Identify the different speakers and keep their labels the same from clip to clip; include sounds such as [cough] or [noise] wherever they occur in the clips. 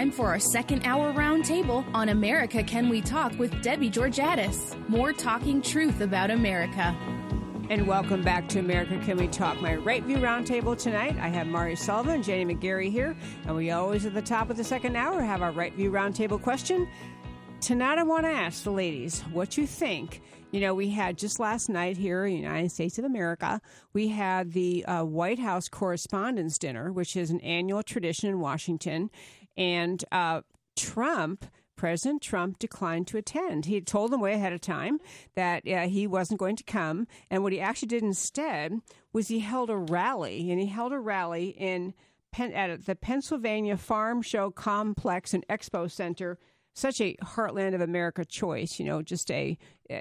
Speaker 1: Time for our second hour roundtable on America Can We Talk with Debbie Georgatos. More talking truth about America.
Speaker 2: And welcome back to America Can We Talk, my Right View Roundtable tonight. I have Mari Sullivan and Janie McGarry here, and we always at the top of the second hour have our Right View Roundtable question. Tonight I want to ask the ladies what you think. You know, we had just last night here in the United States of America, we had the uh, White House Correspondents' Dinner, which is an annual tradition in Washington. And uh, Trump President Trump declined to attend. He told them way ahead of time that uh, he wasn't going to come. And what he actually did instead was he held a rally, and he held a rally in at the Pennsylvania Farm Show Complex and Expo Center such a heartland of America choice, you know, just a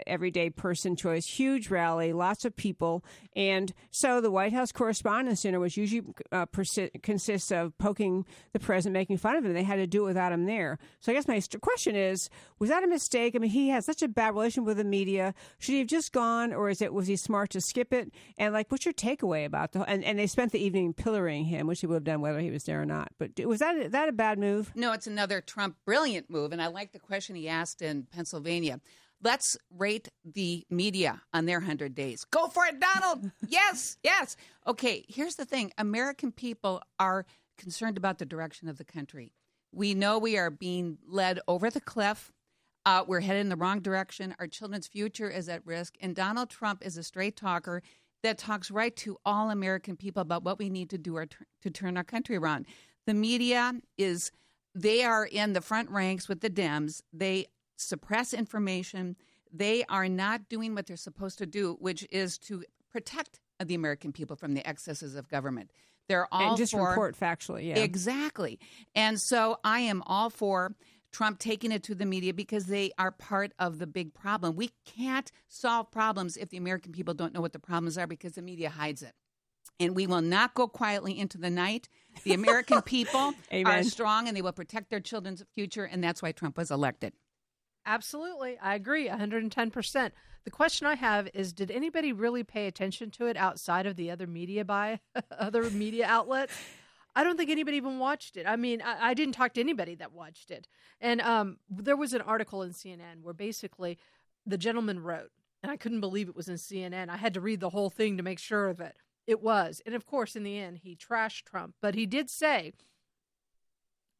Speaker 2: everyday person choice, huge rally, lots of people. And so the White House Correspondence Dinner, which usually uh, persi- consists of poking the president, making fun of him, they had to do it without him there. So I guess my question is, was that a mistake? I mean, he has such a bad relation with the media. Should he have just gone, or is it was he smart to skip it? And like, what's your takeaway about the? And, and they spent the evening pillorying him, which he would have done whether he was there or not. But was that that a bad move?
Speaker 3: No, it's another Trump brilliant move, and I like the question he asked in Pennsylvania. Let's rate the media on their 100 days. Go for it, Donald. [laughs] yes, yes. Okay, here's the thing American people are concerned about the direction of the country. We know we are being led over the cliff. Uh, we're headed in the wrong direction. Our children's future is at risk. And Donald Trump is a straight talker that talks right to all American people about what we need to do our, to turn our country around. The media is, they are in the front ranks with the Dems. They suppress information. They are not doing what they're supposed to do, which is to protect the American people from the excesses of government. They're all
Speaker 2: and just
Speaker 3: for,
Speaker 2: report factually, yeah,
Speaker 3: exactly. And so I am all for Trump taking it to the media because they are part of the big problem. We can't solve problems if the American people don't know what the problems are because the media hides it. And we will not go quietly into the night. The American [laughs] people are strong and they will protect their children's future, and that's why Trump was elected.
Speaker 4: Absolutely. I agree 110%. The question I have is did anybody really pay attention to it outside of the other media by [laughs] other media outlets? I don't think anybody even watched it. I mean, I, I didn't talk to anybody that watched it. And um, there was an article in CNN where basically the gentleman wrote, and I couldn't believe it was in CNN. I had to read the whole thing to make sure of it. It was. And of course, in the end, he trashed Trump. But he did say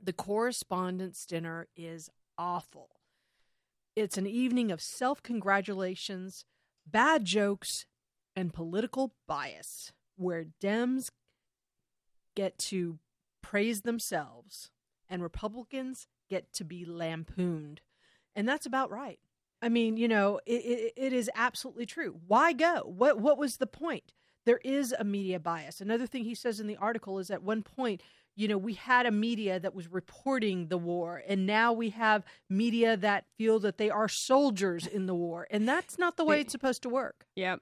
Speaker 4: the correspondents' dinner is awful. It's an evening of self congratulations, bad jokes, and political bias where Dems get to praise themselves and Republicans get to be lampooned. And that's about right. I mean, you know, it, it, it is absolutely true. Why go? What what was the point? There is a media bias. Another thing he says in the article is at one point you know, we had a media that was reporting the war, and now we have media that feel that they are soldiers in the war, and that's not the way it's supposed to work.
Speaker 2: Yep.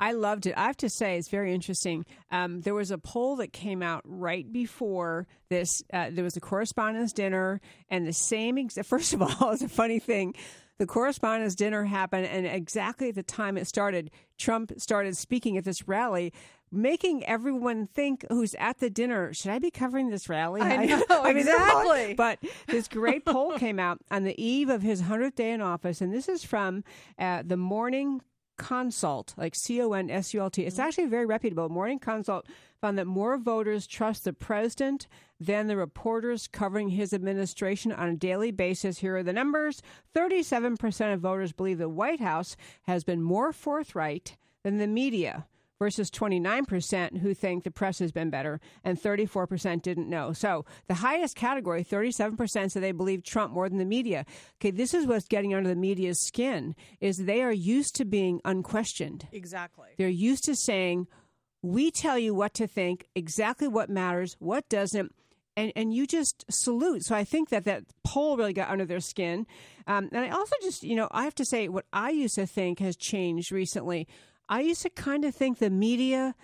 Speaker 2: I loved it. I have to say, it's very interesting. Um, there was a poll that came out right before this. Uh, there was a correspondence dinner, and the same. Ex- [laughs] First of all, it's a funny thing. The correspondence dinner happened, and exactly at the time it started, Trump started speaking at this rally making everyone think who's at the dinner, should I be covering this rally?
Speaker 4: I [laughs] know, I mean, exactly.
Speaker 2: But this great [laughs] poll came out on the eve of his 100th day in office, and this is from uh, the Morning Consult, like C O N S U L T. It's mm-hmm. actually very reputable. Morning Consult found that more voters trust the president than the reporters covering his administration on a daily basis. Here are the numbers 37% of voters believe the White House has been more forthright than the media versus 29% who think the press has been better and 34% didn't know. So the highest category, 37% said they believe Trump more than the media. Okay, this is what's getting under the media's skin is they are used to being unquestioned.
Speaker 4: Exactly.
Speaker 2: They're used to saying, we tell you what to think, exactly what matters, what doesn't and and you just salute. So I think that that poll really got under their skin. Um, and I also just, you know, I have to say what I used to think has changed recently I used to kind of think the media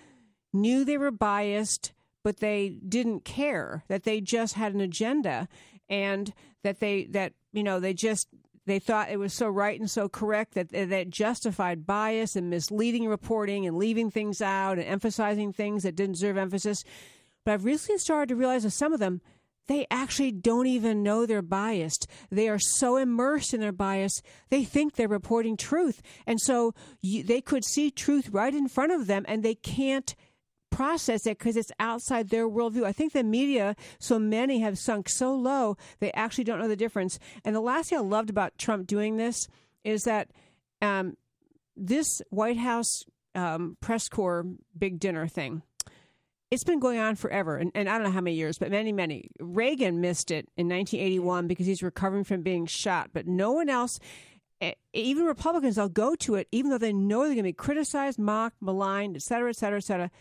Speaker 2: knew they were biased, but they didn't care that they just had an agenda and that they that you know they just they thought it was so right and so correct that that justified bias and misleading reporting and leaving things out and emphasizing things that didn't deserve emphasis. But I've recently started to realize that some of them they actually don't even know they're biased. They are so immersed in their bias, they think they're reporting truth. And so you, they could see truth right in front of them and they can't process it because it's outside their worldview. I think the media, so many have sunk so low, they actually don't know the difference. And the last thing I loved about Trump doing this is that um, this White House um, press corps big dinner thing it's been going on forever, and, and, I don't know how many years, but many, many. Reagan missed it in 1981 because he's recovering from being shot, but no one else, even Republicans, they'll go to it even though they know they're going to be criticized, mocked, maligned, et cetera, et cetera, et cetera,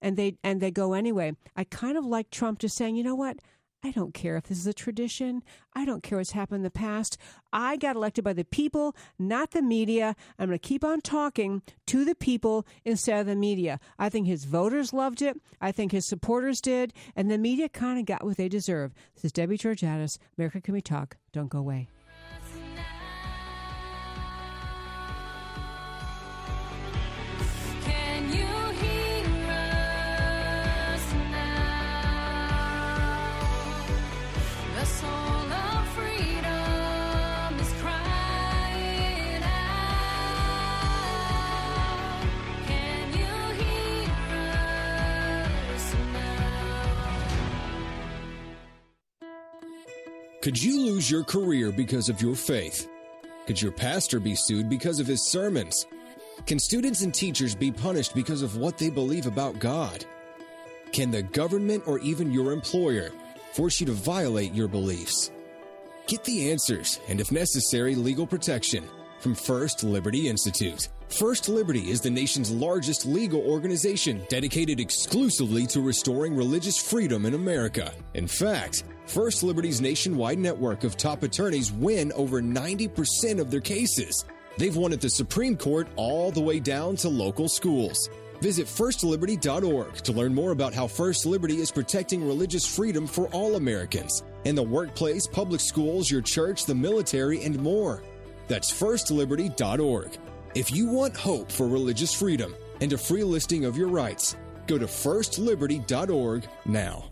Speaker 2: and they and they go anyway. I kind of like Trump just saying, you know what, I don't care if this is a tradition. I don't care what's happened in the past. I got elected by the people, not the media. I'm going to keep on talking to the people instead of the media. I think his voters loved it. I think his supporters did. And the media kind of got what they deserve. This is Debbie Georgatos. America Can We Talk? Don't go away.
Speaker 5: Could you lose your career because of your faith? Could your pastor be sued because of his sermons? Can students and teachers be punished because of what they believe about God? Can the government or even your employer force you to violate your beliefs? Get the answers and, if necessary, legal protection from First Liberty Institute. First Liberty is the nation's largest legal organization dedicated exclusively to restoring religious freedom in America. In fact, First Liberty's nationwide network of top attorneys win over 90% of their cases. They've won at the Supreme Court all the way down to local schools. Visit firstliberty.org to learn more about how First Liberty is protecting religious freedom for all Americans in the workplace, public schools, your church, the military, and more. That's firstliberty.org. If you want hope for religious freedom and a free listing of your rights, go to firstliberty.org now.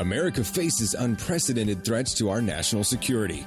Speaker 5: America faces unprecedented threats to our national security.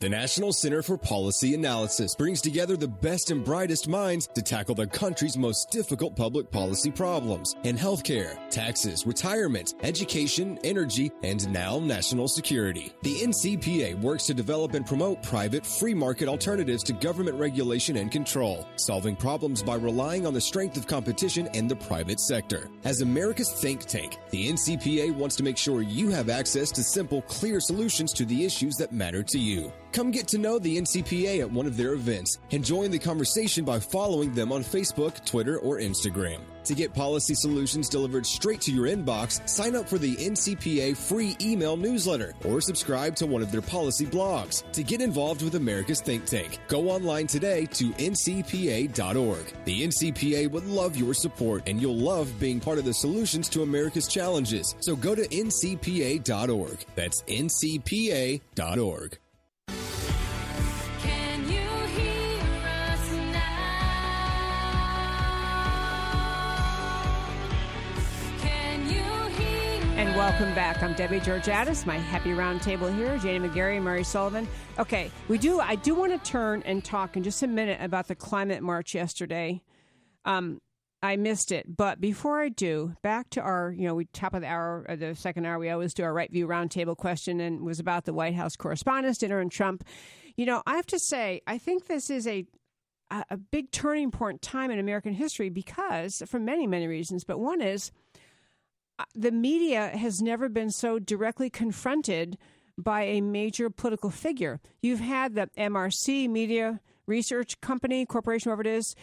Speaker 5: The National Center for Policy Analysis brings together the best and brightest minds to tackle the country's most difficult public policy problems in healthcare, taxes, retirement, education, energy, and now national security. The NCPA works to develop and promote private, free market alternatives to government regulation and control, solving problems by relying on the strength of competition and the private sector. As America's think tank, the NCPA wants to make sure you have access to simple, clear solutions to the issues that matter to you. Come get to know the NCPA at one of their events and join the conversation by following them on Facebook, Twitter, or Instagram. To get policy solutions delivered straight to your inbox, sign up for the NCPA free email newsletter or subscribe to one of their policy blogs. To get involved with America's think tank, go online today to ncpa.org. The NCPA would love your support and you'll love being part of the solutions to America's challenges. So go to ncpa.org. That's ncpa.org.
Speaker 2: welcome back. I'm Debbie Georgatos, my happy roundtable here. Janie McGarry, Murray Sullivan. Okay, we do. I do want to turn and talk in just a minute about the climate march yesterday. Um, I missed it, but before I do, back to our, you know, we top of the hour, or the second hour, we always do our right view roundtable question, and was about the White House Correspondents' Dinner and Trump. You know, I have to say, I think this is a a big turning point time in American history because, for many many reasons, but one is the media has never been so directly confronted by a major political figure. You've had the MRC Media Research Company, corporation, whatever it is,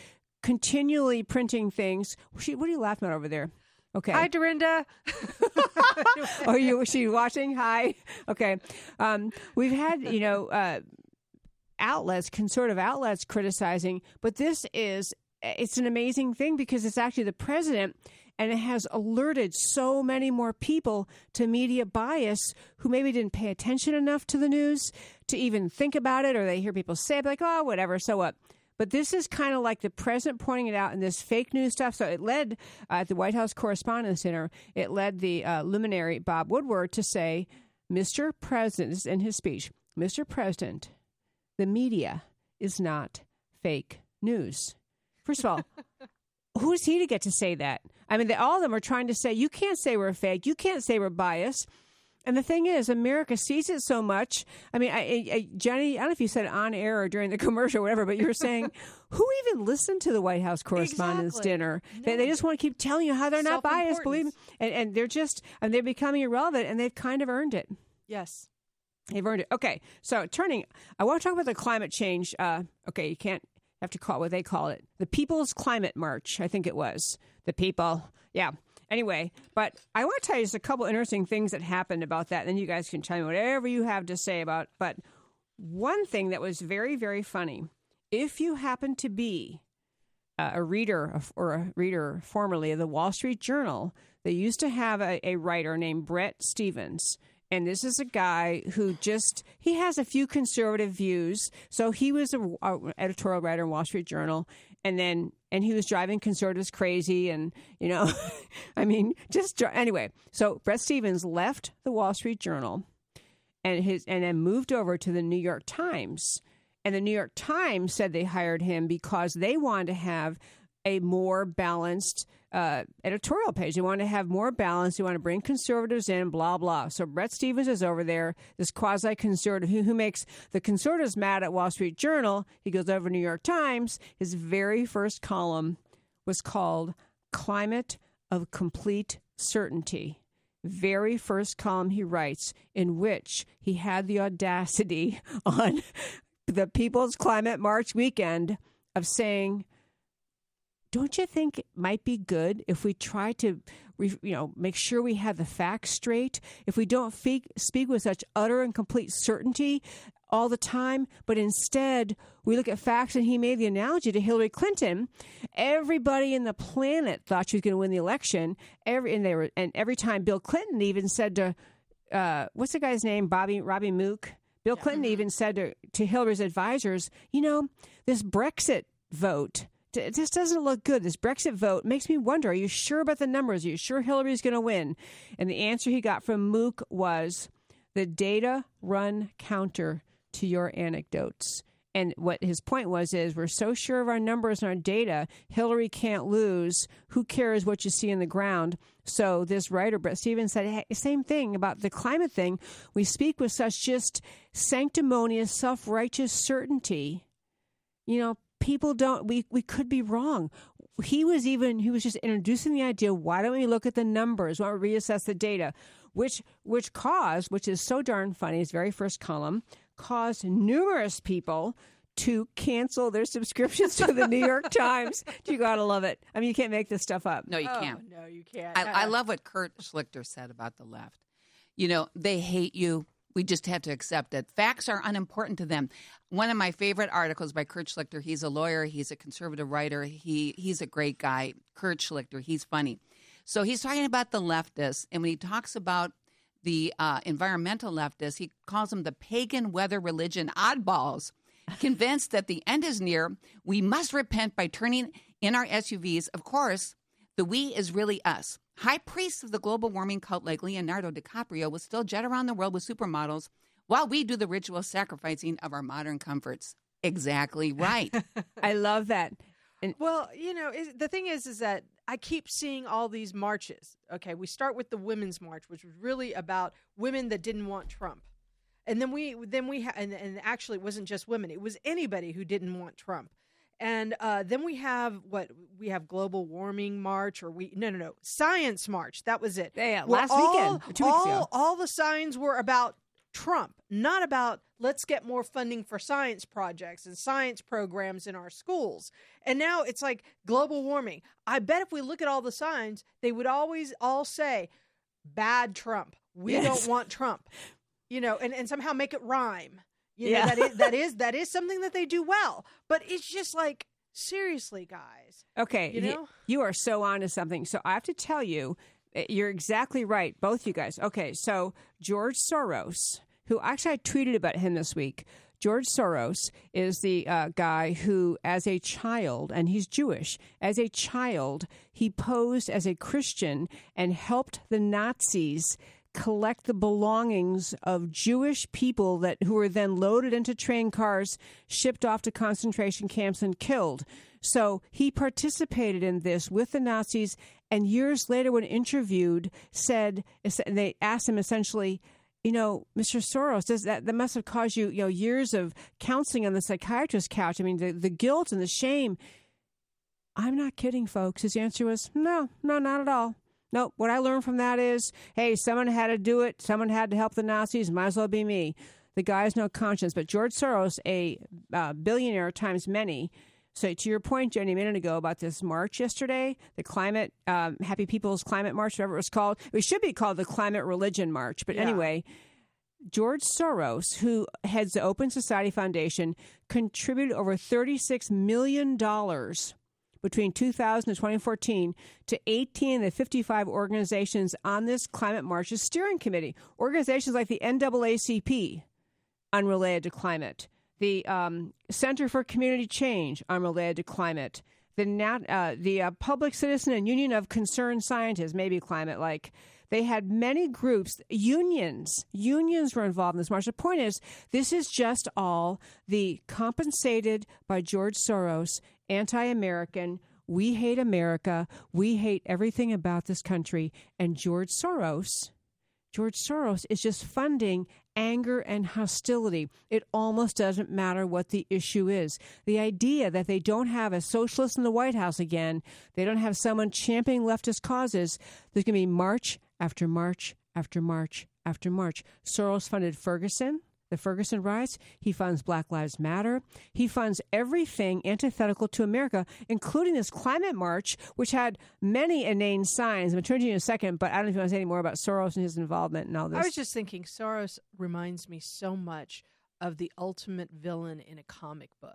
Speaker 2: continually printing things. She, what are you laughing at over there? Okay.
Speaker 4: Hi, Dorinda. [laughs]
Speaker 2: Are you? Was she watching? Hi. Okay. Um, we've had you know uh, outlets, conservative outlets, criticizing, but this is it's an amazing thing because it's actually the president. And it has alerted so many more people to media bias who maybe didn't pay attention enough to the news to even think about it, or they hear people say, it, like, oh, whatever, so what? But this is kind of like the president pointing it out in this fake news stuff. So it led uh, at the White House Correspondents' Dinner, it led the uh, luminary Bob Woodward to say, Mr. President, in his speech, Mr. President, the media is not fake news. First of all, who's he to get to say that? I mean, they, all of them are trying to say, you can't say we're fake, you can't say we're biased. And the thing is, America sees it so much. I mean, I, I, Jenny, I don't know if you said on air or during the [laughs] commercial or whatever, but you were saying, [laughs] who even listened to the White House Correspondents'
Speaker 4: Exactly.
Speaker 2: Dinner? They, they just want to keep telling you how they're not biased, believe me. And, and they're just, and they're becoming irrelevant, and they've kind of earned it.
Speaker 4: Yes.
Speaker 2: They've earned it. Okay, so turning, I want to talk about the climate change. Uh, okay, you can't have to call what they call it the People's Climate March. I think it was the people. Yeah. Anyway, but I want to tell you just a couple interesting things that happened about that. And then you guys can tell me whatever you have to say about. But one thing that was very, very funny, if you happen to be uh, a reader or a reader formerly of the Wall Street Journal, they used to have a, a writer named Bret Stephens. And this is a guy who just he has a few conservative views. So he was a, a editorial writer in Wall Street Journal, and then and he was driving conservatives crazy, and you know, [laughs] I mean, just anyway. So Bret Stephens left the Wall Street Journal, and his and then moved over to the New York Times. And the New York Times said they hired him because they wanted to have a more balanced uh, editorial page. They want to have more balance. They want to bring conservatives in, blah, blah. So Bret Stephens is over there, this quasi conservative who, who makes the conservatives mad at Wall Street Journal. He goes over to New York Times. His very first column was called Climate of Complete Certainty. Very first column he writes, in which he had the audacity [laughs] on the People's Climate March weekend of saying, don't you think it might be good if we try to you know make sure we have the facts straight? If we don't speak with such utter and complete certainty all the time but instead we look at facts and he made the analogy to hillary clinton. Everybody in the planet thought she was going to win the election. Every and they were and every time bill clinton even said to uh, what's the guy's name? Bobby Robby Mook? Bill clinton even said to, to hillary's advisors you know this brexit vote it just doesn't look good. This Brexit vote makes me wonder are you sure about the numbers? Are you sure Hillary's going to win? And the answer he got from Mook was the data run counter to your anecdotes. And what his point was is we're so sure of our numbers and our data, Hillary can't lose. Who cares what you see in the ground? So this writer, Bret Stephens, said hey, same thing about the climate thing. We speak with such just sanctimonious, self-righteous certainty. You know, people don't we we could be wrong he was even he was just introducing the idea why don't we look at the numbers why don't we reassess the data which which caused which is so darn funny his very first column caused numerous people to cancel their [laughs] subscriptions to the New York Times. [laughs] You gotta love it. I mean, you can't make this stuff up.
Speaker 3: No, you
Speaker 4: Oh,
Speaker 3: can't.
Speaker 4: no, you can't.
Speaker 3: I, I uh-uh. love what Kurt Schlichter said about the left. You know, they hate you. We just have to accept it. Facts are unimportant to them. One of my favorite articles by Kurt Schlichter. He's a lawyer. He's a conservative writer. He he's a great guy. Kurt Schlichter. He's funny. So he's talking about the leftists, and when he talks about the uh, environmental leftists, he calls them the pagan weather religion oddballs. Convinced that the end is near, we must repent by turning in our SUVs. Of course, the we is really us. High priests of the global warming cult like Leonardo DiCaprio will still jet around the world with supermodels while we do the ritual sacrificing of our modern comforts. Exactly [laughs] right.
Speaker 2: I love that.
Speaker 4: Well, you know, is, the thing is, is that I keep seeing all these marches. Okay, we start with the women's march, which was really about women that didn't want Trump, and then we then we ha- and, and actually it wasn't just women; it was anybody who didn't want Trump. And uh, then we have what we have global warming march, or we no no no science march. That was it.
Speaker 2: Yeah,
Speaker 4: Where
Speaker 2: last
Speaker 4: all,
Speaker 2: weekend, two weeks
Speaker 4: all,
Speaker 2: ago.
Speaker 4: all the signs were about Trump, not about let's get more funding for science projects and science programs in our schools. And now it's like global warming. I bet if we look at all the signs, they would always all say, bad Trump. We
Speaker 2: Yes.
Speaker 4: don't want Trump. You know, and, and somehow make it rhyme. You know,
Speaker 2: Yeah.
Speaker 4: that is that [laughs] is that is something that they do well. But it's just like, seriously, guys.
Speaker 2: Okay,
Speaker 4: You know?
Speaker 2: you are so on to something. So I have to tell you, eh, you're exactly right, both you guys. Okay, so George Soros, who actually I tweeted about him this week. George Soros is the uh, guy who, as a child, and he's Jewish, as a child, he posed as a Christian and helped the Nazis collect the belongings of Jewish people that who were then loaded into train cars, shipped off to concentration camps and killed. So he participated in this with the Nazis, and years later, when interviewed, said they asked him essentially, you know, Mr. Soros, does that that must have caused you, you know, years of counseling on the psychiatrist couch. I mean, the the guilt and the shame. I'm not kidding, folks. His answer was no, no, not at all. No, what I learned from that is, hey, someone had to do it. Someone had to help the Nazis. Might as well be me. The guy has no conscience. But George Soros, a uh, billionaire times many. So to your point, Jenny, a minute ago about this march yesterday, the climate, um, Happy People's Climate March, whatever it was called. It should be called the Climate Religion March. But
Speaker 4: Yeah.
Speaker 2: anyway, George Soros, who heads the Open Society Foundation, contributed over $36 million between 2000 and 2014 to 18 of the 55 organizations on this climate march's steering committee. Organizations like the NAACP, unrelated to climate, the um, Center for Community Change, unrelated to climate, the Nat, uh, the uh, Public Citizen and Union of Concerned Scientists, maybe climate like. They had many groups, unions, unions were involved in this march. The point is, this is just all the compensated by George Soros, anti American, we hate America, we hate everything about this country. And George Soros, George Soros is just funding anger and hostility. It almost doesn't matter what the issue is. The idea that they don't have a socialist in the White House again, they don't have someone championing leftist causes, there's going to be march after march after march after march. Soros funded Ferguson. The Ferguson riots. He funds Black Lives Matter. He funds everything antithetical to America, including this climate march, which had many inane signs. I'm going to turn to you in a second, but I don't know if you want to say any more about Soros and his involvement and all this.
Speaker 4: I was just thinking, Soros reminds me so much of the ultimate villain in a comic book.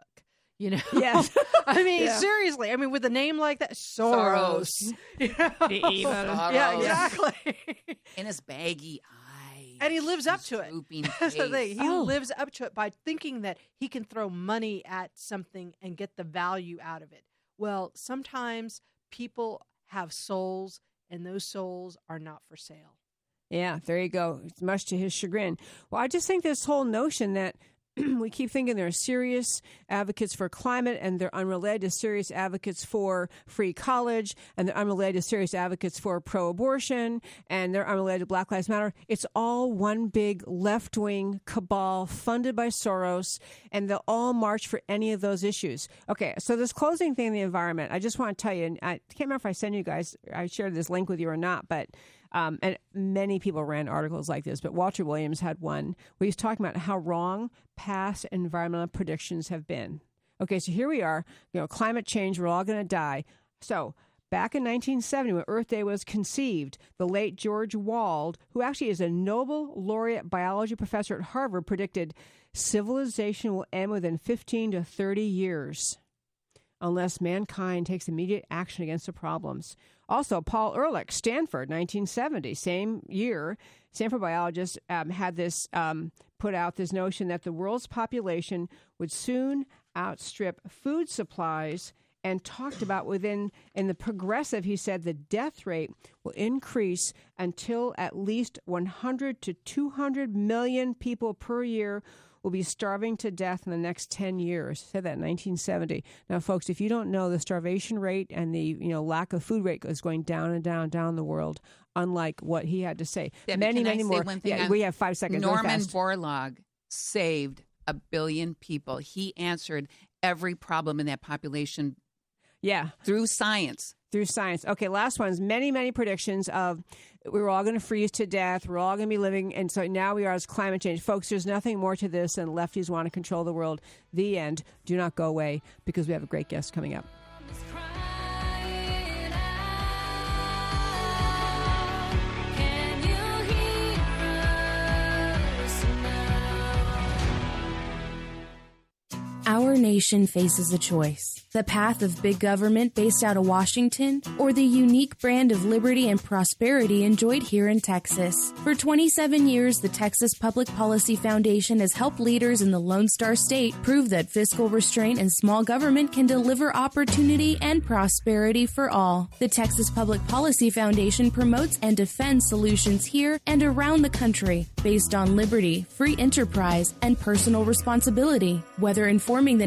Speaker 4: You know?
Speaker 2: Yes. [laughs]
Speaker 4: I mean,
Speaker 2: Yeah.
Speaker 4: seriously. I mean, with a name like that, Soros.
Speaker 3: Soros. [laughs]
Speaker 4: You know?
Speaker 2: The evil.
Speaker 4: Yeah, exactly.
Speaker 3: In his baggy eyes.
Speaker 4: And he lives up to it. [laughs] That's the thing. He
Speaker 2: Oh.
Speaker 4: lives up to it by thinking that he can throw money at something and get the value out of it. Well, sometimes people have souls, and those souls are not for sale.
Speaker 2: Yeah, there you go. It's much to his chagrin. Well, I just think this whole notion that [clears throat] we keep thinking they're serious advocates for climate and they're unrelated to serious advocates for free college and they're unrelated to serious advocates for pro abortion and they're unrelated to Black Lives Matter. It's all one big left wing cabal funded by Soros and they'll all march for any of those issues. Okay, so this closing thing the environment, I just want to tell you, and I can't remember if I sent you guys, I shared this link with you or not, but Um, and many people ran articles like this, but Walter Williams had one where he's talking about how wrong past environmental predictions have been. Okay, so here we are, you know, climate change, we're all going to die. So, back in 1970, when Earth Day was conceived, the late George Wald, who actually is a Nobel laureate biology professor at Harvard, predicted civilization will end within 15 to 30 years unless mankind takes immediate action against the problems. Also, Paul Ehrlich, Stanford, 1970, same year, Stanford biologist um, had this um, put out this notion that the world's population would soon outstrip food supplies and talked about within in the progressive he said the death rate will increase until at least 100 to 200 million people per year will be starving to death in the next 10 years. Said that in 1970. Now, folks, if you don't know, the starvation rate and the you know lack of food rate is going down and down down the world. Unlike what he had to say, many, many more. yeah,
Speaker 3: on
Speaker 2: we have five seconds.
Speaker 3: Norman. Borlaug saved a billion people. He answered every problem in that population
Speaker 2: yeah,
Speaker 3: through science.
Speaker 2: through science. Okay, last one's many, many predictions of we were all going to freeze to death. We're all going to be living, and so now we are as climate change. Folks, there's nothing more to this than lefties want to control the world. The end. Do not go away because we have a great guest coming up.
Speaker 1: Nation faces a choice the path of big government based out of Washington, or the unique brand of liberty and prosperity enjoyed here in Texas. For 27 years, the Texas Public Policy Foundation has helped leaders in the Lone Star State prove that fiscal restraint and small government can deliver opportunity and prosperity for all. The Texas Public Policy Foundation promotes and defends solutions here and around the country based on liberty, free enterprise, and personal responsibility. Whether informing the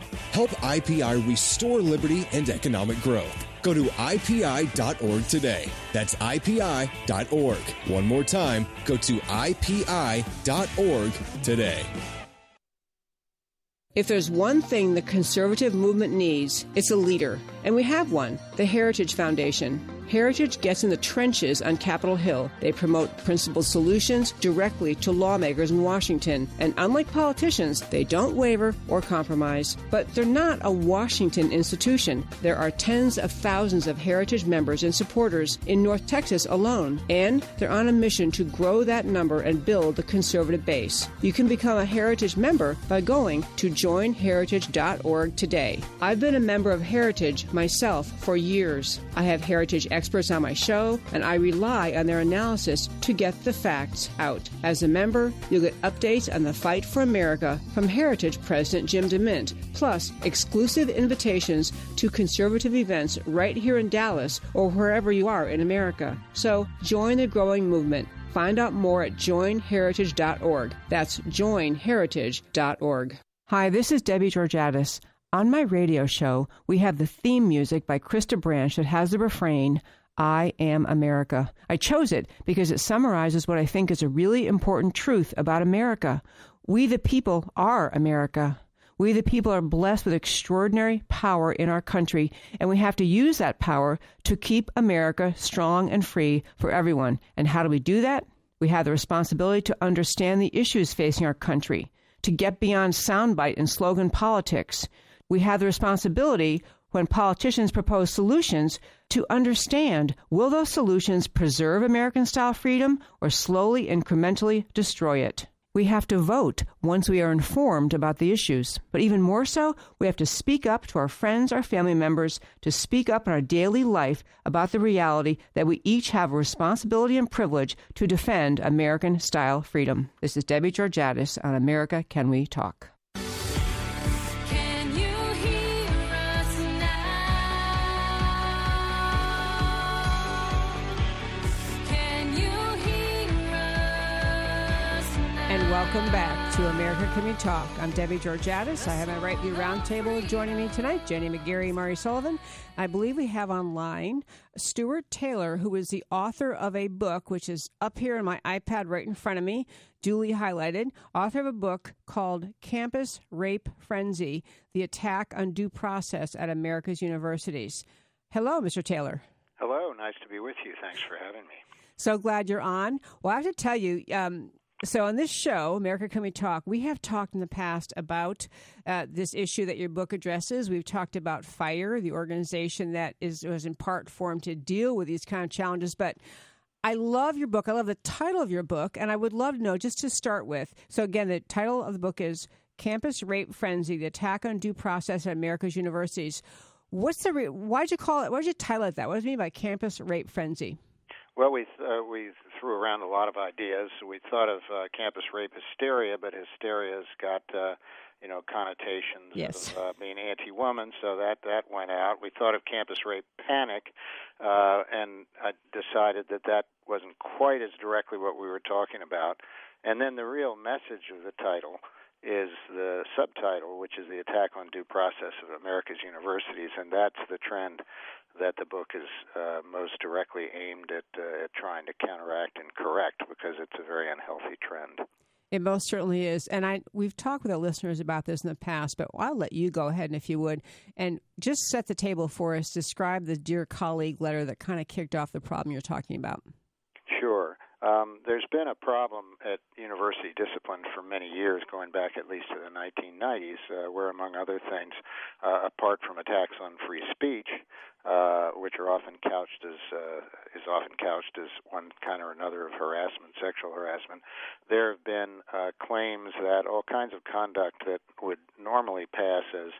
Speaker 5: Help IPI restore liberty and economic growth. Go to IPI.org today. That's IPI.org. One more time, go to IPI.org today.
Speaker 2: If there's one thing the conservative movement needs, it's a leader. And we have one the Heritage Foundation. Heritage gets in the trenches on Capitol Hill. They promote principled solutions directly to lawmakers in Washington. And unlike politicians, they don't waver or compromise. But they're not a Washington institution. There are tens of thousands of Heritage members and supporters in North Texas alone. And they're on a mission to grow that number and build the conservative base. You can become a Heritage member by going to joinheritage.org today. I've been a member of Heritage myself for years. I have Heritage experts on my show, and I rely on their analysis to get the facts out. As a member, you'll get updates on the fight for America from Heritage President Jim DeMint, plus exclusive invitations to conservative events right here in Dallas or wherever you are in America. So join the growing movement. Find out more at joinheritage.org. That's joinheritage.org. Hi, this is Debbie Georgatos. On my radio show, we have the theme music by Krista Branch that has the refrain, I am America. I chose it because it summarizes what I think is a really important truth about America. We, the people, are America. We, the people, are blessed with extraordinary power in our country, and we have to use that power to keep America strong and free for everyone. And how do we do that? We have the responsibility to understand the issues facing our country, to get beyond soundbite and slogan politics. We have the responsibility when politicians propose solutions to understand will those solutions preserve American style freedom or slowly, incrementally destroy it? We have to vote once we are informed about the issues. But even more so, we have to speak up to our friends, our family members, to speak up in our daily life about the reality that we each have a responsibility and privilege to defend American style freedom. This is Debbie Georgatos on America Can We Talk? Welcome back to America Can We Talk. I'm Debbie Georgatos. I have my Right View Roundtable joining me tonight, Jenny McGarry, Murray Sullivan. I believe we have online Stuart Taylor, who is the author of a book, which is up here in my iPad right in front of me, duly highlighted, author of a book called Campus Rape Frenzy The Attack on Due Process at America's Universities. Hello, Mr. Taylor.
Speaker 6: Hello, nice to be with you. Thanks for having me.
Speaker 2: So glad you're on. Well, I have to tell you, um, so on this show, America Can We Talk, we have talked in the past about uh, this issue that your book addresses. We've talked about FIRE, the organization that is was in part formed to deal with these kind of challenges. But I love your book. I love the title of your book, and I would love to know just to start with. So again, the title of the book is "Campus Rape Frenzy: The Attack on Due Process at America's Universities." What's the re- why'd you call it? Why'd you title it that? What does it mean by campus rape frenzy?
Speaker 6: Well, we uh, we threw around a lot of ideas. We thought of uh, campus rape hysteria, but hysteria's got uh, you know connotations
Speaker 2: Yes.
Speaker 6: of uh, being anti-woman, so that that went out. We thought of campus rape panic, uh, and I decided that that wasn't quite as directly what we were talking about. And then the real message of the title is the subtitle, which is the attack on due process of America's universities, and that's the trend that the book is uh, most directly aimed at, uh, at trying to counteract and correct because it's a very unhealthy trend.
Speaker 2: It most certainly is, and I we've talked with our listeners about this in the past, but I'll let you go ahead and if you would, and just set the table for us. Describe the dear colleague letter that kind of kicked off the problem you're talking about.
Speaker 6: Um, there's been a problem at university discipline for many years, going back at least to the 1990s, uh, where, among other things, uh, apart from attacks on free speech, uh, which are often couched as uh, is often couched as one kind or another of harassment, sexual harassment, there have been uh, claims that all kinds of conduct that would normally pass as,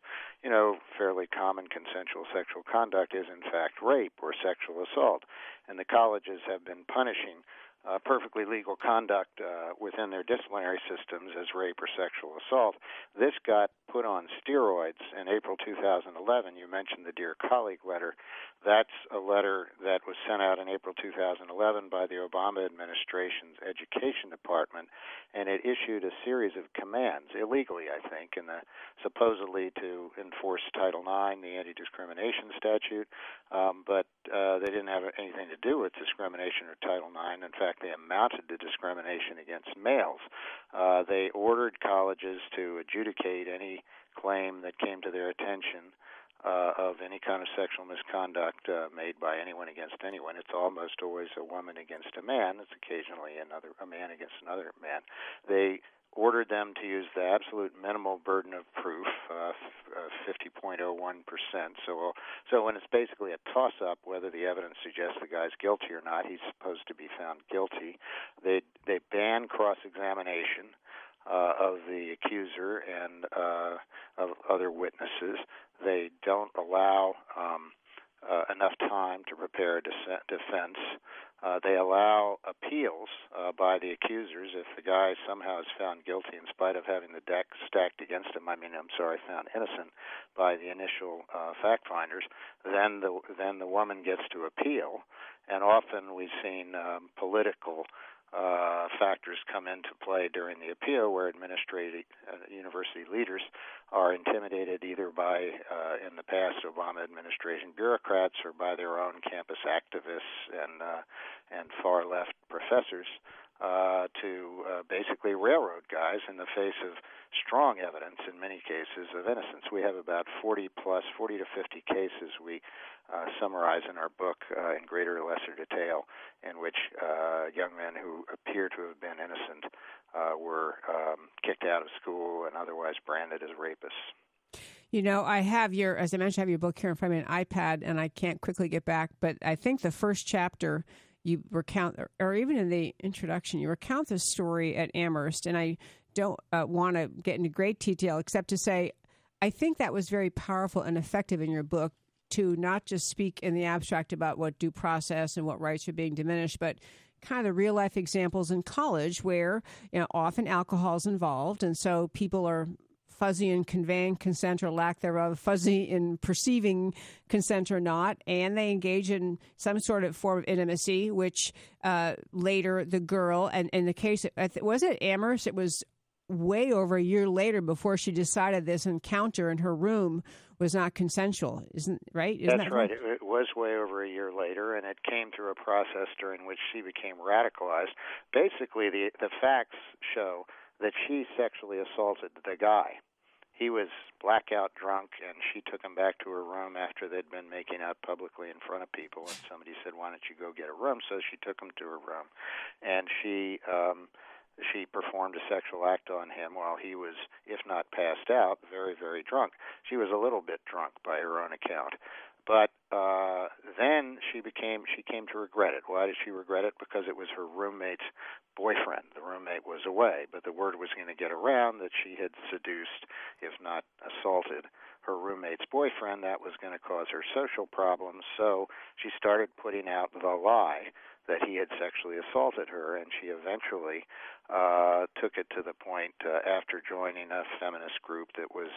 Speaker 6: you know, fairly common consensual sexual conduct is in fact rape or sexual assault, and the colleges have been punishing uh, perfectly legal conduct uh, within their disciplinary systems as rape or sexual assault. This got put on steroids in April 2011. You mentioned the Dear Colleague letter. That's a letter that was sent out in April 2011 by the Obama administration's Education Department, and it issued a series of commands, illegally, I think, in the supposedly to enforce Title IX, the anti-discrimination statute, um, but uh, they didn't have anything to do with discrimination or Title IX. In fact, they amounted to discrimination against males. Uh, they ordered colleges to adjudicate any claim that came to their attention uh, of any kind of sexual misconduct uh, made by anyone against anyone. It's almost always a woman against a man. It's occasionally another a man against another man. They ordered them to use the absolute minimal burden of proof, uh, f- uh, 50.01%. So, so when it's basically a toss-up whether the evidence suggests the guy's guilty or not, he's supposed to be found guilty. They they ban cross-examination uh, of the accuser and uh, of other witnesses. They don't allow um, uh, enough time to prepare a defense. Uh, they allow appeals uh, by the accusers if the guy somehow is found guilty in spite of having the deck stacked against him. I mean, I'm sorry, found innocent by the initial uh, fact finders. Then the then the woman gets to appeal, and often we've seen um, political uh, factors come into play during the appeal where administrative uh, university leaders are intimidated either by, uh, in the past, Obama administration bureaucrats or by their own campus activists and uh, and far left professors. uh, to uh, basically railroad guys in the face of strong evidence in many cases of innocence. We have about 40 plus, 40 to 50 cases we uh, summarize in our book uh, in greater or lesser detail, in which uh, young men who appear to have been innocent uh, were um, kicked out of school and otherwise branded as rapists.
Speaker 2: You know, I have your, as I mentioned, I have your book here in front of me, an iPad, and I can't quickly get back. But I think the first chapter you recount, or- even in the introduction, you recount the story at Amherst, and I don't uh, want to get into great detail except to say I think that was very powerful and effective in your book to not just speak in the abstract about what due process and what rights are being diminished, but kind of the real life examples in college where you know often alcohol is involved, and so people are fuzzy in conveying consent or lack thereof, fuzzy in perceiving consent or not, and they engage in some sort of form of intimacy, which uh, later the girl, and in the case, was it Amherst? It was way over a year later before she decided this encounter in her room was not consensual. Isn't right? Isn't
Speaker 6: That's
Speaker 2: that
Speaker 6: right. It, it was way over a year later, and it came through a process during which she became radicalized. Basically, the the facts show that she sexually assaulted the guy. He was blackout drunk, and she took him back to her room after they'd been making out publicly in front of people. And somebody said, "Why don't you go get a room?" So she took him to her room, and she. um she performed a sexual act on him while he was, if not passed out, very, very drunk. She was a little bit drunk by her own account. But uh, then she became she came to regret it. Why did she regret it? Because it was her roommate's boyfriend. The roommate was away, but the word was going to get around that she had seduced, if not assaulted, her roommate's boyfriend. That was going to cause her social problems. So she started putting out the lie that he had sexually assaulted her, and she eventually uh, took it to the point uh, after joining a feminist group that was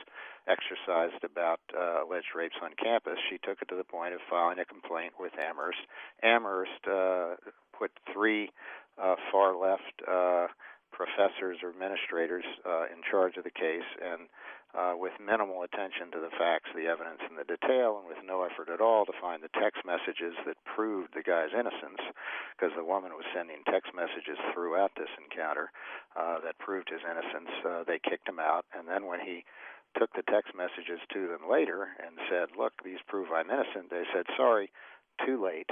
Speaker 6: exercised about uh, alleged rapes on campus. She took it to the point of filing a complaint with Amherst. Amherst uh, put three uh, far left uh, professors or administrators uh, in charge of the case, and uh, with minimal attention to the facts, the evidence, and the detail, and with no effort at all to find the text messages that proved the guy's innocence, because the woman was sending text messages throughout this encounter uh, that proved his innocence. Uh, they kicked him out, and then when he took the text messages to them later and said, "Look, these prove I'm innocent," they said, "Sorry, too late."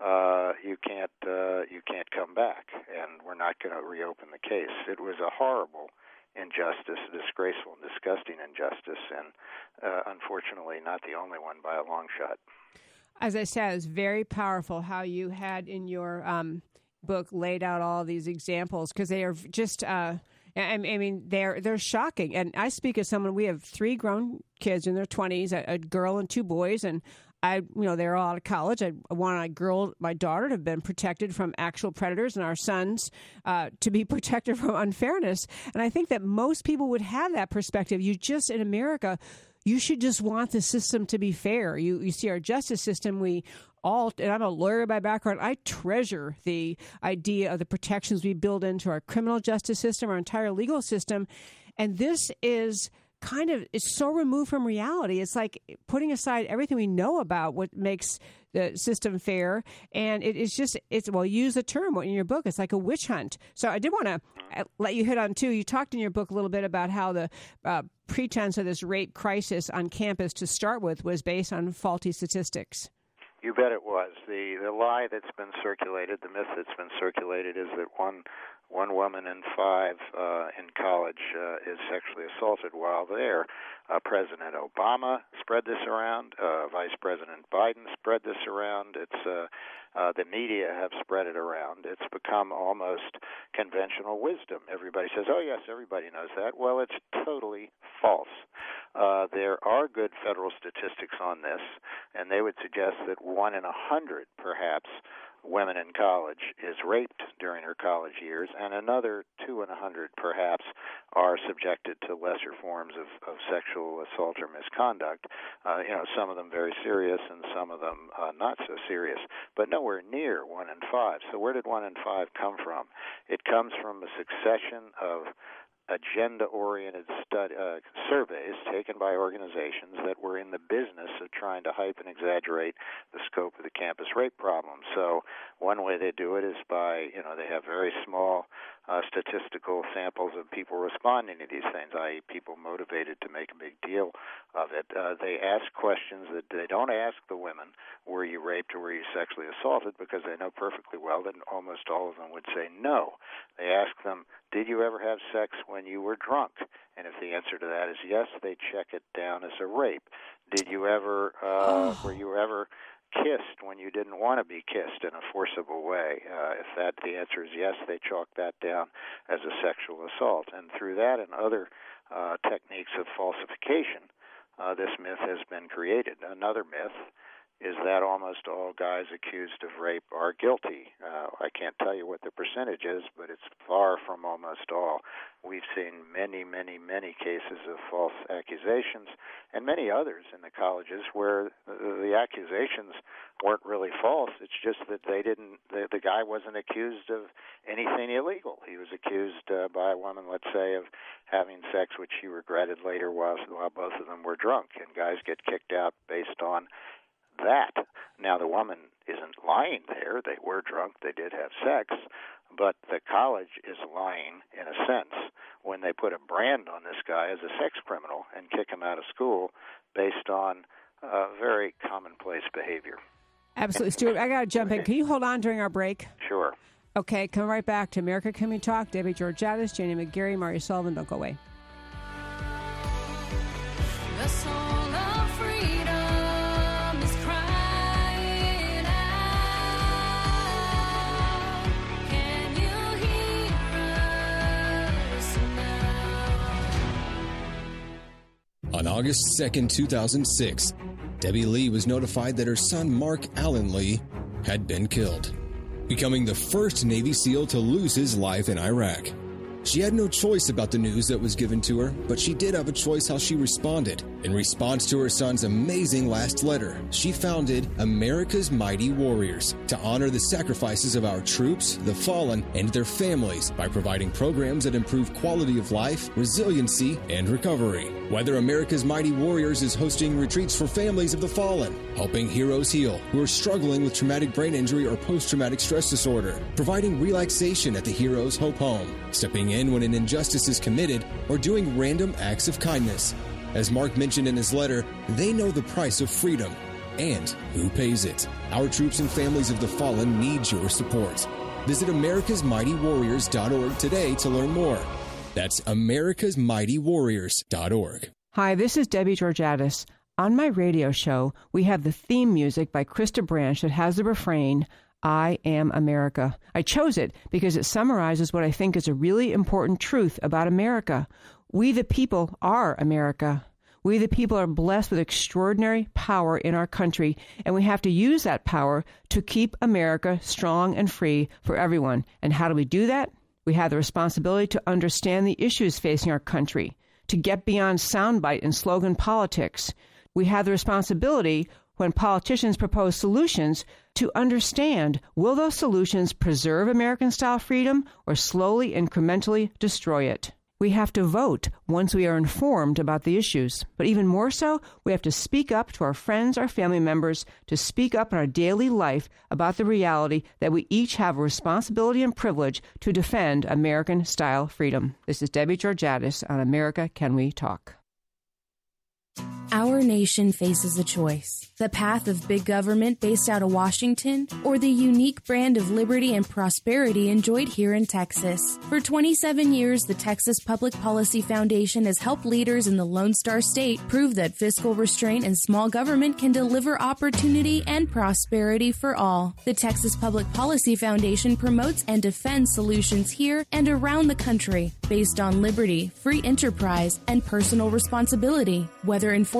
Speaker 6: uh, you can't uh, you can't come back, and we're not going to reopen the case. It was a horrible injustice, disgraceful and disgusting injustice, and uh, unfortunately, not the only one by a long shot.
Speaker 2: as I said, it's very powerful how you had in your um, book laid out all these examples because they are just. Uh, I mean, they're they're shocking, and I speak as someone. We have three grown kids in their twenties, a, a girl and two boys, and I, you know, they're all out of college. I want a girl, my daughter, to have been protected from actual predators, and our sons uh, to be [laughs] protected from unfairness. And I think that most people would have that perspective. You just in America, you should just want the system to be fair. You you see our justice system, we all and I'm a lawyer by background. I treasure the idea of the protections we build into our criminal justice system, our entire legal system, and this is kind of it's so removed from reality. It's like putting aside everything we know about what makes the system fair, and it is just it's well use the term in your book. It's like a witch hunt. So I did want to let you hit on too. You talked in your book a little bit about how the uh, pretense of this rape crisis on campus to start with was based on faulty statistics.
Speaker 6: You bet it was. The the lie that's been circulated, the myth that's been circulated is that one one woman in five uh, in college uh, is sexually assaulted while there. Uh, President Obama spread this around. Uh, Vice President Biden spread this around. It's uh, uh, the media have spread it around. It's become almost conventional wisdom. Everybody says, "Oh yes, everybody knows that." Well, it's totally false. Uh, there are good federal statistics on this, and they would suggest that one in a hundred, perhaps, women in college is raped during her college years, and another two in a hundred, perhaps, are subjected to lesser forms of, of sexual assault or misconduct. Uh, you know, some of them very serious, and some of them uh, not so serious, but nowhere near one in five. So, where did one in five come from? It comes from a succession of agenda oriented stud- uh, surveys taken by organizations that were in the business of trying to hype and exaggerate the scope of the campus rape problem. So, one way they do it is by, you know, they have very small uh, statistical samples of people responding to these things, i.e., people motivated to make a big deal of it. Uh, they ask questions that they don't ask the women, were you raped or were you sexually assaulted, because they know perfectly well that almost all of them would say no. They ask them, did you ever have sex when you were drunk? And if the answer to that is yes, they check it down as a rape. Did you ever, uh, were you ever kissed when you didn't want to be kissed in a forcible way? Uh, if that the answer is yes, they chalk that down as a sexual assault. And through that and other uh, techniques of falsification, uh, this myth has been created. Another myth is that almost all guys accused of rape are guilty. Uh, I can't tell you what the percentage is, but it's far from almost all. We've seen many, many, many cases of false accusations, and many others in the colleges where the, accusations weren't really false. It's just that they didn't. The, the guy wasn't accused of anything illegal. He was accused uh, by a woman, let's say, of having sex, which she regretted later while while both of them were drunk. And guys get kicked out based on that. Now, the woman isn't lying there. They were drunk. They did have sex. But the college is lying, in a sense, when they put a brand on this guy as a sex criminal and kick him out of school based on uh, very commonplace behavior.
Speaker 2: Absolutely. Stuart, I got to jump in. Can you hold on during our break?
Speaker 6: Sure.
Speaker 2: Okay, come right back to America Can We Talk. Debbie Georgatos, Janie McGarry, Mario Sullivan. Don't go away.
Speaker 5: On August 2nd, 2006, Debbie Lee was notified that her son Mark Allen Lee had been killed, becoming the first Navy SEAL to lose his life in Iraq. She had no choice about the news that was given to her, but she did have a choice how she responded. In response to her son's amazing last letter, she founded America's Mighty Warriors to honor the sacrifices of our troops, the fallen, and their families by providing programs that improve quality of life, resiliency, and recovery. Whether America's Mighty Warriors is hosting retreats for families of the fallen, helping heroes heal who are struggling with traumatic brain injury or post traumatic stress disorder, providing relaxation at the Heroes Hope Home, stepping in when an injustice is committed, or doing random acts of kindness. As Mark mentioned in his letter, they know the price of freedom and who pays it. Our troops and families of the fallen need your support. Visit americasmightywarriors.org today to learn more. That's americasmightywarriors.org.
Speaker 2: Hi, this is Debbie Georgatos. On my radio show, we have the theme music by Krista Branch that has the refrain, I am America. I chose it because it summarizes what I think is a really important truth about America. We, the people, are America. We, the people, are blessed with extraordinary power in our country, and we have to use that power to keep America strong and free for everyone. And how do we do that? We have the responsibility to understand the issues facing our country, to get beyond soundbite and slogan politics. We have the responsibility when politicians propose solutions to understand will those solutions preserve American style freedom or slowly, incrementally destroy it? We have to vote once we are informed about the issues. But even more so, we have to speak up to our friends, our family members, to speak up in our daily life about the reality that we each have a responsibility and privilege to defend American style freedom. This is Debbie Georgatos on America Can We Talk?
Speaker 1: Our nation faces a choice the path of big government based out of Washington, or the unique brand of liberty and prosperity enjoyed here in Texas. For 27 years, the Texas Public Policy Foundation has helped leaders in the Lone Star State prove that fiscal restraint and small government can deliver opportunity and prosperity for all. The Texas Public Policy Foundation promotes and defends solutions here and around the country based on liberty, free enterprise, and personal responsibility. Whether enforcing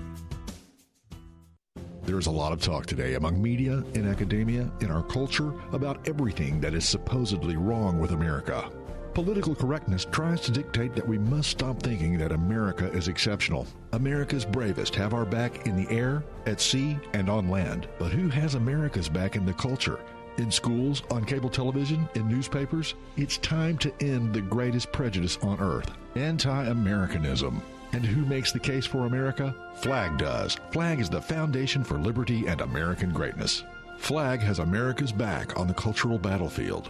Speaker 7: There's a lot of talk today among media, in academia, in our culture about everything that is supposedly wrong with America. Political correctness tries to dictate that we must stop thinking that America is exceptional. America's bravest have our back in the air, at sea, and on land. But who has America's back in the culture? In schools, on cable television, in newspapers? It's time to end the greatest prejudice on earth anti Americanism. And who makes the case for America? FLAG does. FLAG is the foundation for liberty and American greatness. FLAG has America's back on the cultural battlefield.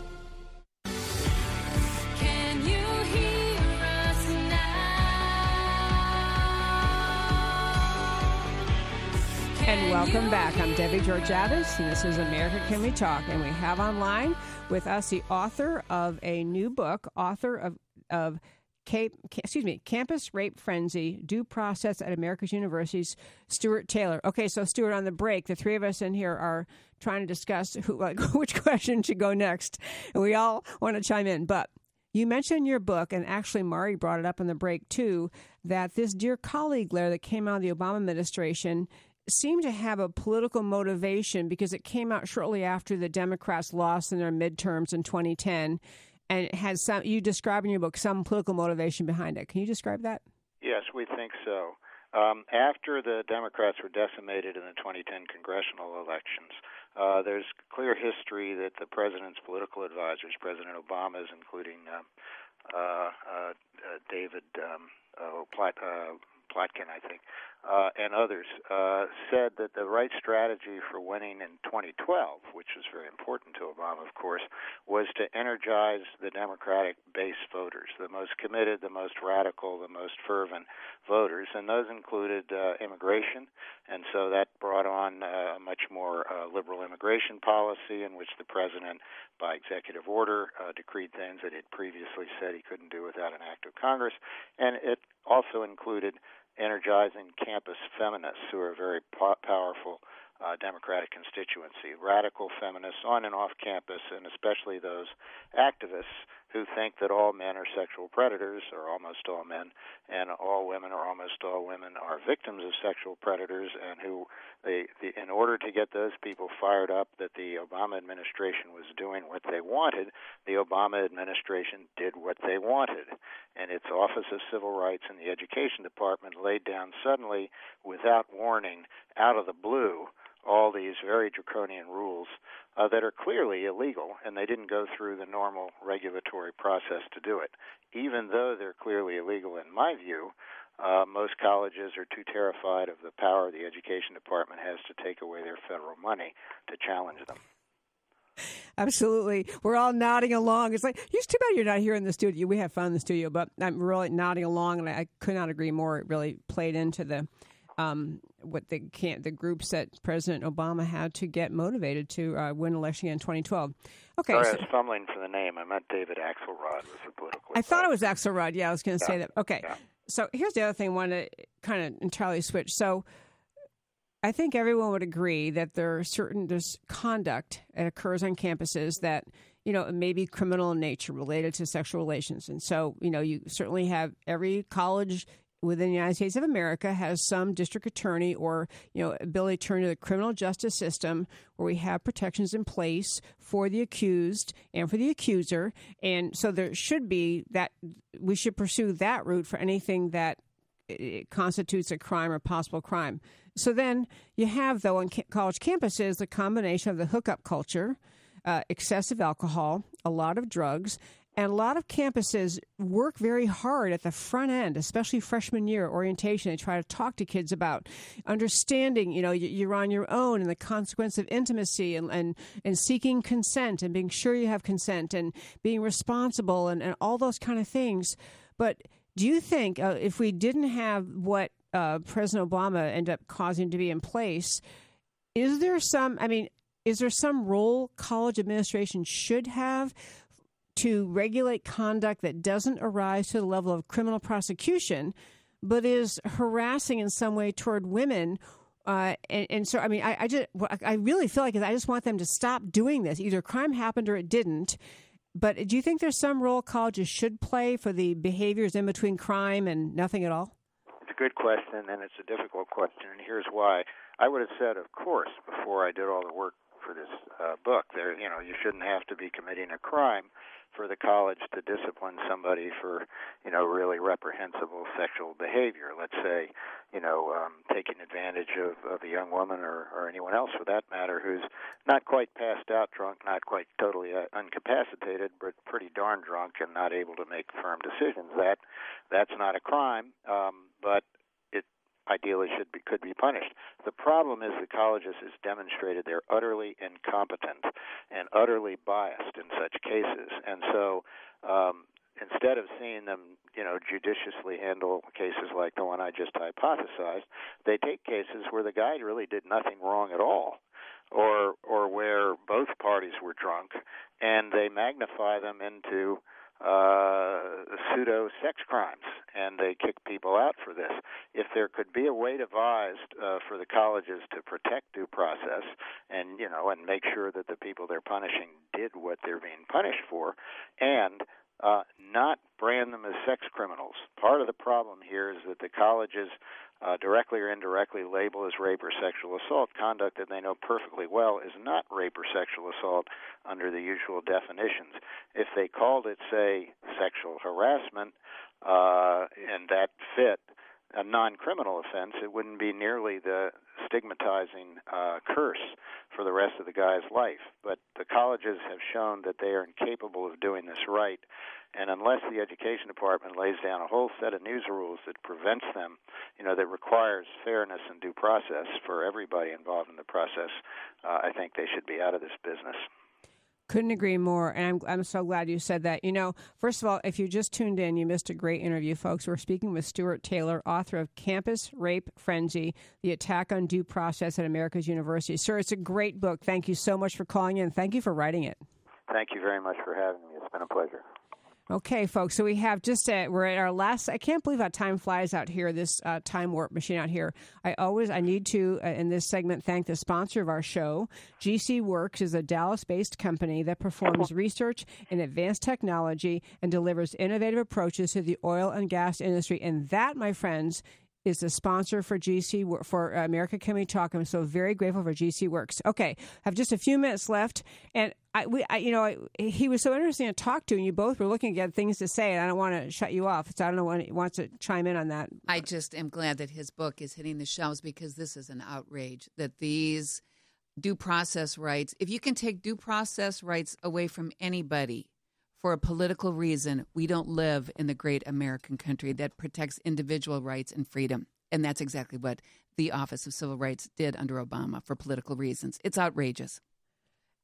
Speaker 2: And welcome back. I'm Debbie Georgatos, and this is America Can We Talk? And we have online with us the author of a new book, author of of Cape, excuse me, Campus Rape Frenzy: Due Process at America's Universities, Stuart Taylor. Okay, so Stuart, on the break, the three of us in here are trying to discuss who, like, [laughs] which question should go next, and we all want to chime in, but. You mentioned your book, and actually Mari brought it up in the break too, that this dear colleague letter that came out of the Obama administration seemed to have a political motivation because it came out shortly after the Democrats lost in their midterms in 2010, and it has some. You describe in your book some political motivation behind it. Can you describe that?
Speaker 6: Yes, we think so. Um, after the Democrats were decimated in the 2010 congressional elections, uh, there's clear history that the president's political advisors, President Obama's, including um, uh, uh, uh, David um, uh, Uh, I think, uh, and others, uh, said that the right strategy for winning in 2012, which was very important to Obama, of course, was to energize the Democratic base voters, the most committed, the most radical, the most fervent voters, and those included uh, immigration, and so that brought on uh, a much more uh, liberal immigration policy in which the president, by executive order, uh, decreed things that he'd previously said he couldn't do without an act of Congress, and it also included energizing campus feminists who are a very po- powerful uh, Democratic constituency, radical feminists on and off campus, and especially those activists who think that all men are sexual predators, or almost all men, and all women or almost all women are victims of sexual predators, and who, they, the, in order to get those people fired up that the Obama administration was doing what they wanted, the Obama administration did what they wanted. And its Office of Civil Rights and the Education Department laid down suddenly, without warning, out of the blue, all these very draconian rules uh, that are clearly illegal, and they didn't go through the normal regulatory process to do it. Even though they're clearly illegal, in my view, uh, most colleges are too terrified of the power the education department has to take away their federal money to challenge them.
Speaker 2: Absolutely. We're all nodding along. It's like, it's too bad you're not here in the studio. We have fun in the studio, but I'm really nodding along, and I, I could not agree more. It really played into the um, what the can the groups that President Obama had to get motivated to uh, win election in 2012. Okay,
Speaker 6: Sorry,
Speaker 2: so-
Speaker 6: I was fumbling for the name. I meant David Axelrod was the political.
Speaker 2: I thought it was Axelrod. Yeah, I was going to say that. Okay.
Speaker 6: Yeah.
Speaker 2: So here's the other thing I want to kind of entirely switch. So I think everyone would agree that there are certain there's conduct that occurs on campuses that you know may be criminal in nature related to sexual relations, and so you know you certainly have every college within the United States of America has some district attorney or you know ability to turn to the criminal justice system where we have protections in place for the accused and for the accuser, and so there should be that we should pursue that route for anything that it constitutes a crime or possible crime. So then you have, though, on college campuses, the combination of the hookup culture, uh, excessive alcohol, a lot of drugs, And a lot of campuses work very hard at the front end, especially freshman year orientation. They try to talk to kids about understanding, you know, you- you're on your own and the consequence of intimacy and, and, and seeking consent and being sure you have consent and being responsible and, and all those kind of things. But do you think uh, if we didn't have what uh, President Obama ended up causing to be in place, is there some, I mean, is there some role college administration should have to regulate conduct that doesn't arise to the level of criminal prosecution, but is harassing in some way toward women? Uh, and, and so, I mean, I, I just, I really feel like I just want them to stop doing this. Either crime happened or it didn't. But do you think there's some role colleges should play for the behaviors in between crime and nothing at all?
Speaker 6: It's a good question, and it's a difficult question, and here's why. I would have said, of course, before I did all the work for this uh, book, there, you know, you shouldn't have to be committing a crime for the college to discipline somebody for, you know, really reprehensible sexual behavior. Let's say, you know, um, taking advantage of, of a young woman or, or anyone else for that matter who's not quite passed out drunk, not quite totally uh, incapacitated, but pretty darn drunk and not able to make firm decisions. That that's not a crime, um, but ideally should be could be punished. The problem is the colleges has demonstrated they're utterly incompetent and utterly biased in such cases, and so. Um, Instead of seeing them, you know, judiciously handle cases like the one I just hypothesized, they take cases where the guy really did nothing wrong at all, or or where both parties were drunk, and they magnify them into uh, pseudo sex crimes, and they kick people out for this. If there could be a way devised uh, for the colleges to protect due process, and you know, and make sure that the people they're punishing did what they're being punished for, and uh, not brand them as sex criminals. Part of the problem here is that the colleges uh, directly or indirectly label as rape or sexual assault conduct that they know perfectly well is not rape or sexual assault under the usual definitions. If they called it, say, sexual harassment, uh, and that fit a non-criminal offense, it wouldn't be nearly the stigmatizing uh, curse for the rest of the guy's life. But the colleges have shown that they are incapable of doing this right, and unless the education department lays down a whole set of news rules that prevents them, you know, that requires fairness and due process for everybody involved in the process, uh, I think they should be out of this business.
Speaker 2: Couldn't agree more. And I'm, I'm so glad you said that. You know, first of all, if you just tuned in, you missed a great interview, folks. We're speaking with Stuart Taylor, author of Campus Rape Frenzy The Attack on Due Process at America's University. Sir, it's a great book. Thank you so much for calling in. Thank you for writing it.
Speaker 6: Thank you very much for having me. It's been a pleasure.
Speaker 2: Okay, folks. So we have just uh, we're at our last. I can't believe how time flies out here. This uh, time warp machine out here. I always I need to uh, in this segment thank the sponsor of our show. GC Works is a Dallas-based company that performs research in advanced technology and delivers innovative approaches to the oil and gas industry. And that, my friends, is the sponsor for GC for America Can We Talk. I'm so very grateful for GC Works. Okay, I have just a few minutes left, and I, we, I, you know, I, he was so interesting to talk to, and you both were looking at things to say, and I don't want to shut you off. So I don't know when he wants to chime in on that.
Speaker 3: I just am glad that his book is hitting the shelves because this is an outrage that these due process rights, if you can take due process rights away from anybody for a political reason, we don't live in the great American country that protects individual rights and freedom. And that's exactly what the Office of Civil Rights did under Obama for political reasons. It's outrageous.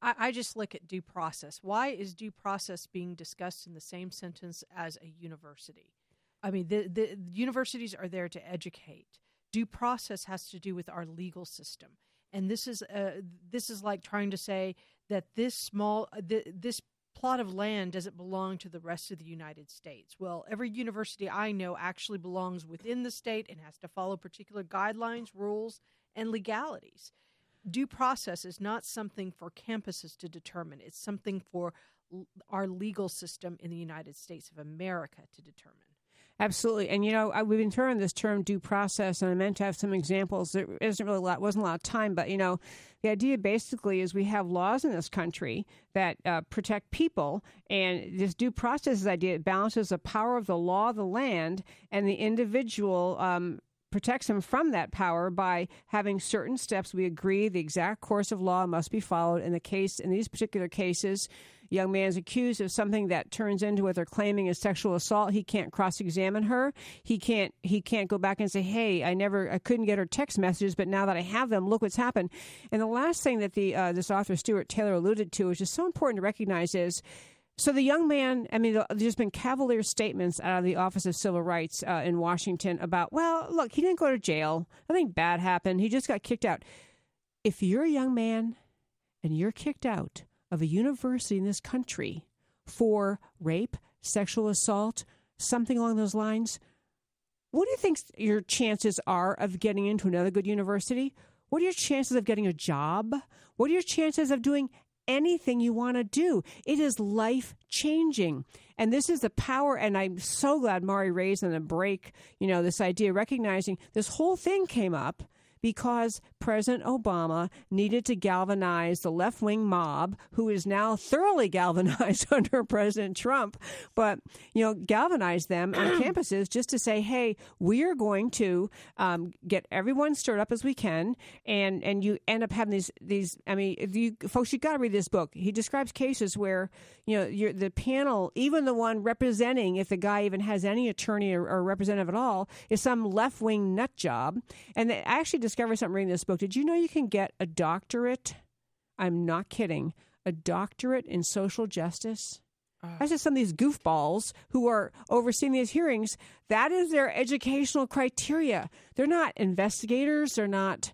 Speaker 4: I, I just look at due process. Why is due process being discussed in the same sentence as a university? I mean, the, the universities are there to educate. Due process has to do with our legal system, and this is uh, this is like trying to say that this small uh, th- this plot of land doesn't belong to the rest of the United States. Well, every university I know actually belongs within the state and has to follow particular guidelines, rules, and legalities due process is not something for campuses to determine. It's something for l- our legal system in the United States of America to determine.
Speaker 2: Absolutely, and you know I, we've been terming this term due process, and I meant to have some examples. There isn't really a lot, wasn't a lot of time, but you know, the idea basically is we have laws in this country that uh, protect people, and this due process idea it balances the power of the law of the land and the individual. Um, protects him from that power by having certain steps we agree the exact course of law must be followed in the case in these particular cases young man's accused of something that turns into what they're claiming is sexual assault. He can't cross-examine her. He can't. He can't go back and say, "Hey, I never, I couldn't get her text messages, but now that I have them, look what's happened." And the last thing that the uh, this author Stuart Taylor alluded to, which is so important to recognize, is so the young man, I mean, there's been cavalier statements out of the Office of Civil Rights uh, in Washington about, well, look, he didn't go to jail. Nothing bad happened. He just got kicked out. If you're a young man and you're kicked out of a university in this country for rape, sexual assault, something along those lines, what do you think your chances are of getting into another good university? What are your chances of getting a job? What are your chances of doing anything you want to do? It is life changing. And this is the power, and I'm so glad Mari raised in the break, you know, this idea, recognizing this whole thing came up because President Obama needed to galvanize the left wing mob, who is now thoroughly [laughs] galvanized [laughs] under President Trump, but, you know, galvanize them on [clears throat] campuses just to say, hey, we are going to um, get everyone stirred up as we can. And, and you end up having these, these I mean, you folks, you got to read this book. He describes cases where, you know, you're, the panel, even the one representing, if the guy even has any attorney or, or representative at all, is some left wing nut job. And they actually discovered something reading this book. Did you know you can get a doctorate? I'm not kidding. A doctorate in social justice. I said some of these goofballs who are overseeing these hearings. That is their educational criteria. They're not investigators. They're not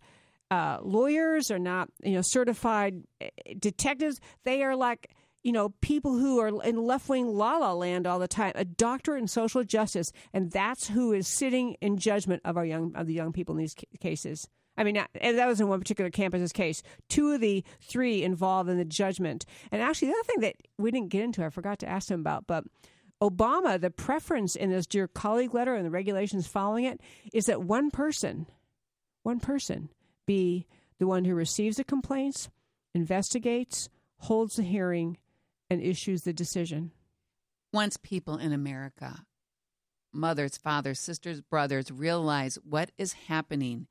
Speaker 2: uh, lawyers. They're not you know certified eh, detectives. They are like you know people who are in left wing la la land all the time. A doctorate in social justice, and that's who is sitting in judgment of our young of the young people in these ca- cases. I mean, and that was in one particular campus's case. Two of the three involved in the judgment. And actually, the other thing that we didn't get into, I forgot to ask him about, but Obama, the preference in this dear colleague letter and the regulations following it is that one person, one person, be the one who receives the complaints, investigates, holds the hearing, and issues the decision.
Speaker 3: Once people in America, mothers, fathers, sisters, brothers, realize what is happening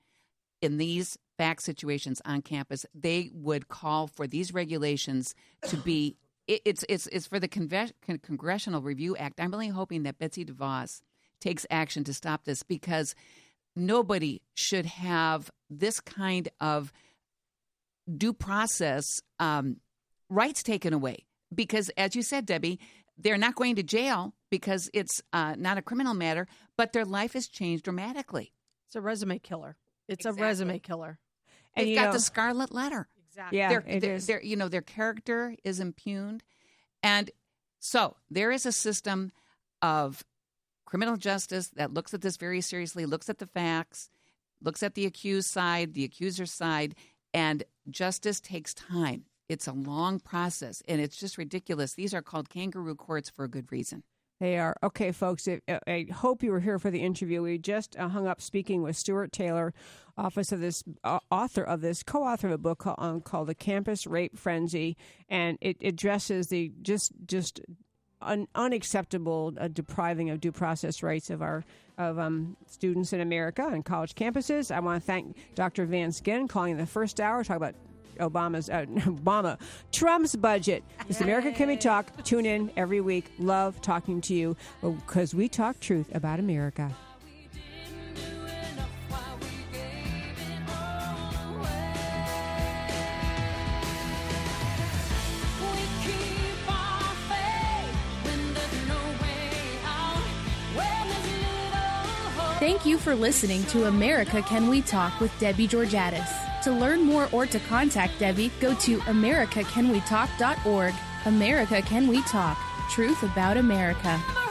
Speaker 3: in these fact situations on campus, they would call for these regulations to be. it- It's it's it's for the Conve- Con- Congressional Review Act. I'm really hoping that Betsy DeVos takes action to stop this because nobody should have this kind of due process um, rights taken away. Because, as you said, Debbie, they're not going to jail because it's uh, not a criminal matter, but their life has changed dramatically.
Speaker 4: It's a resume killer. It's
Speaker 3: Exactly.
Speaker 4: a resume killer.
Speaker 2: And
Speaker 3: They've
Speaker 2: you
Speaker 3: got
Speaker 2: know-
Speaker 3: the scarlet letter.
Speaker 4: Exactly.
Speaker 2: Yeah,
Speaker 3: their,
Speaker 2: it
Speaker 3: their,
Speaker 2: is.
Speaker 3: their- you know, their character is impugned. And so there is a system of criminal justice that looks at this very seriously, looks at the facts, looks at the accused side, the accuser side, and justice takes time. It's a long process, and it's just ridiculous. These are called kangaroo courts for a good reason.
Speaker 2: They are. Okay, folks, I, I hope you were here for the interview. We just uh, hung up speaking with Stuart Taylor, office of this uh, author of this, co-author of a book called, um, called The Campus Rape Frenzy, and it addresses the just just un, unacceptable uh, depriving of due process rights of our of um, students in America and college campuses. I want to thank Dr. Van Skyn calling in the first hour, talk about Obama's uh, [laughs] Obama Trump's budget. It's America Can We Talk. Tune in every week. Love talking to you because we talk truth about America.
Speaker 8: We keep our faith when there's no way out, when there's little hope.
Speaker 1: Thank you for listening to America Can We Talk with Debbie Georgatos. To learn more or to contact Debbie, go to americacanwetalk.org. America Can We Talk. Truth about America.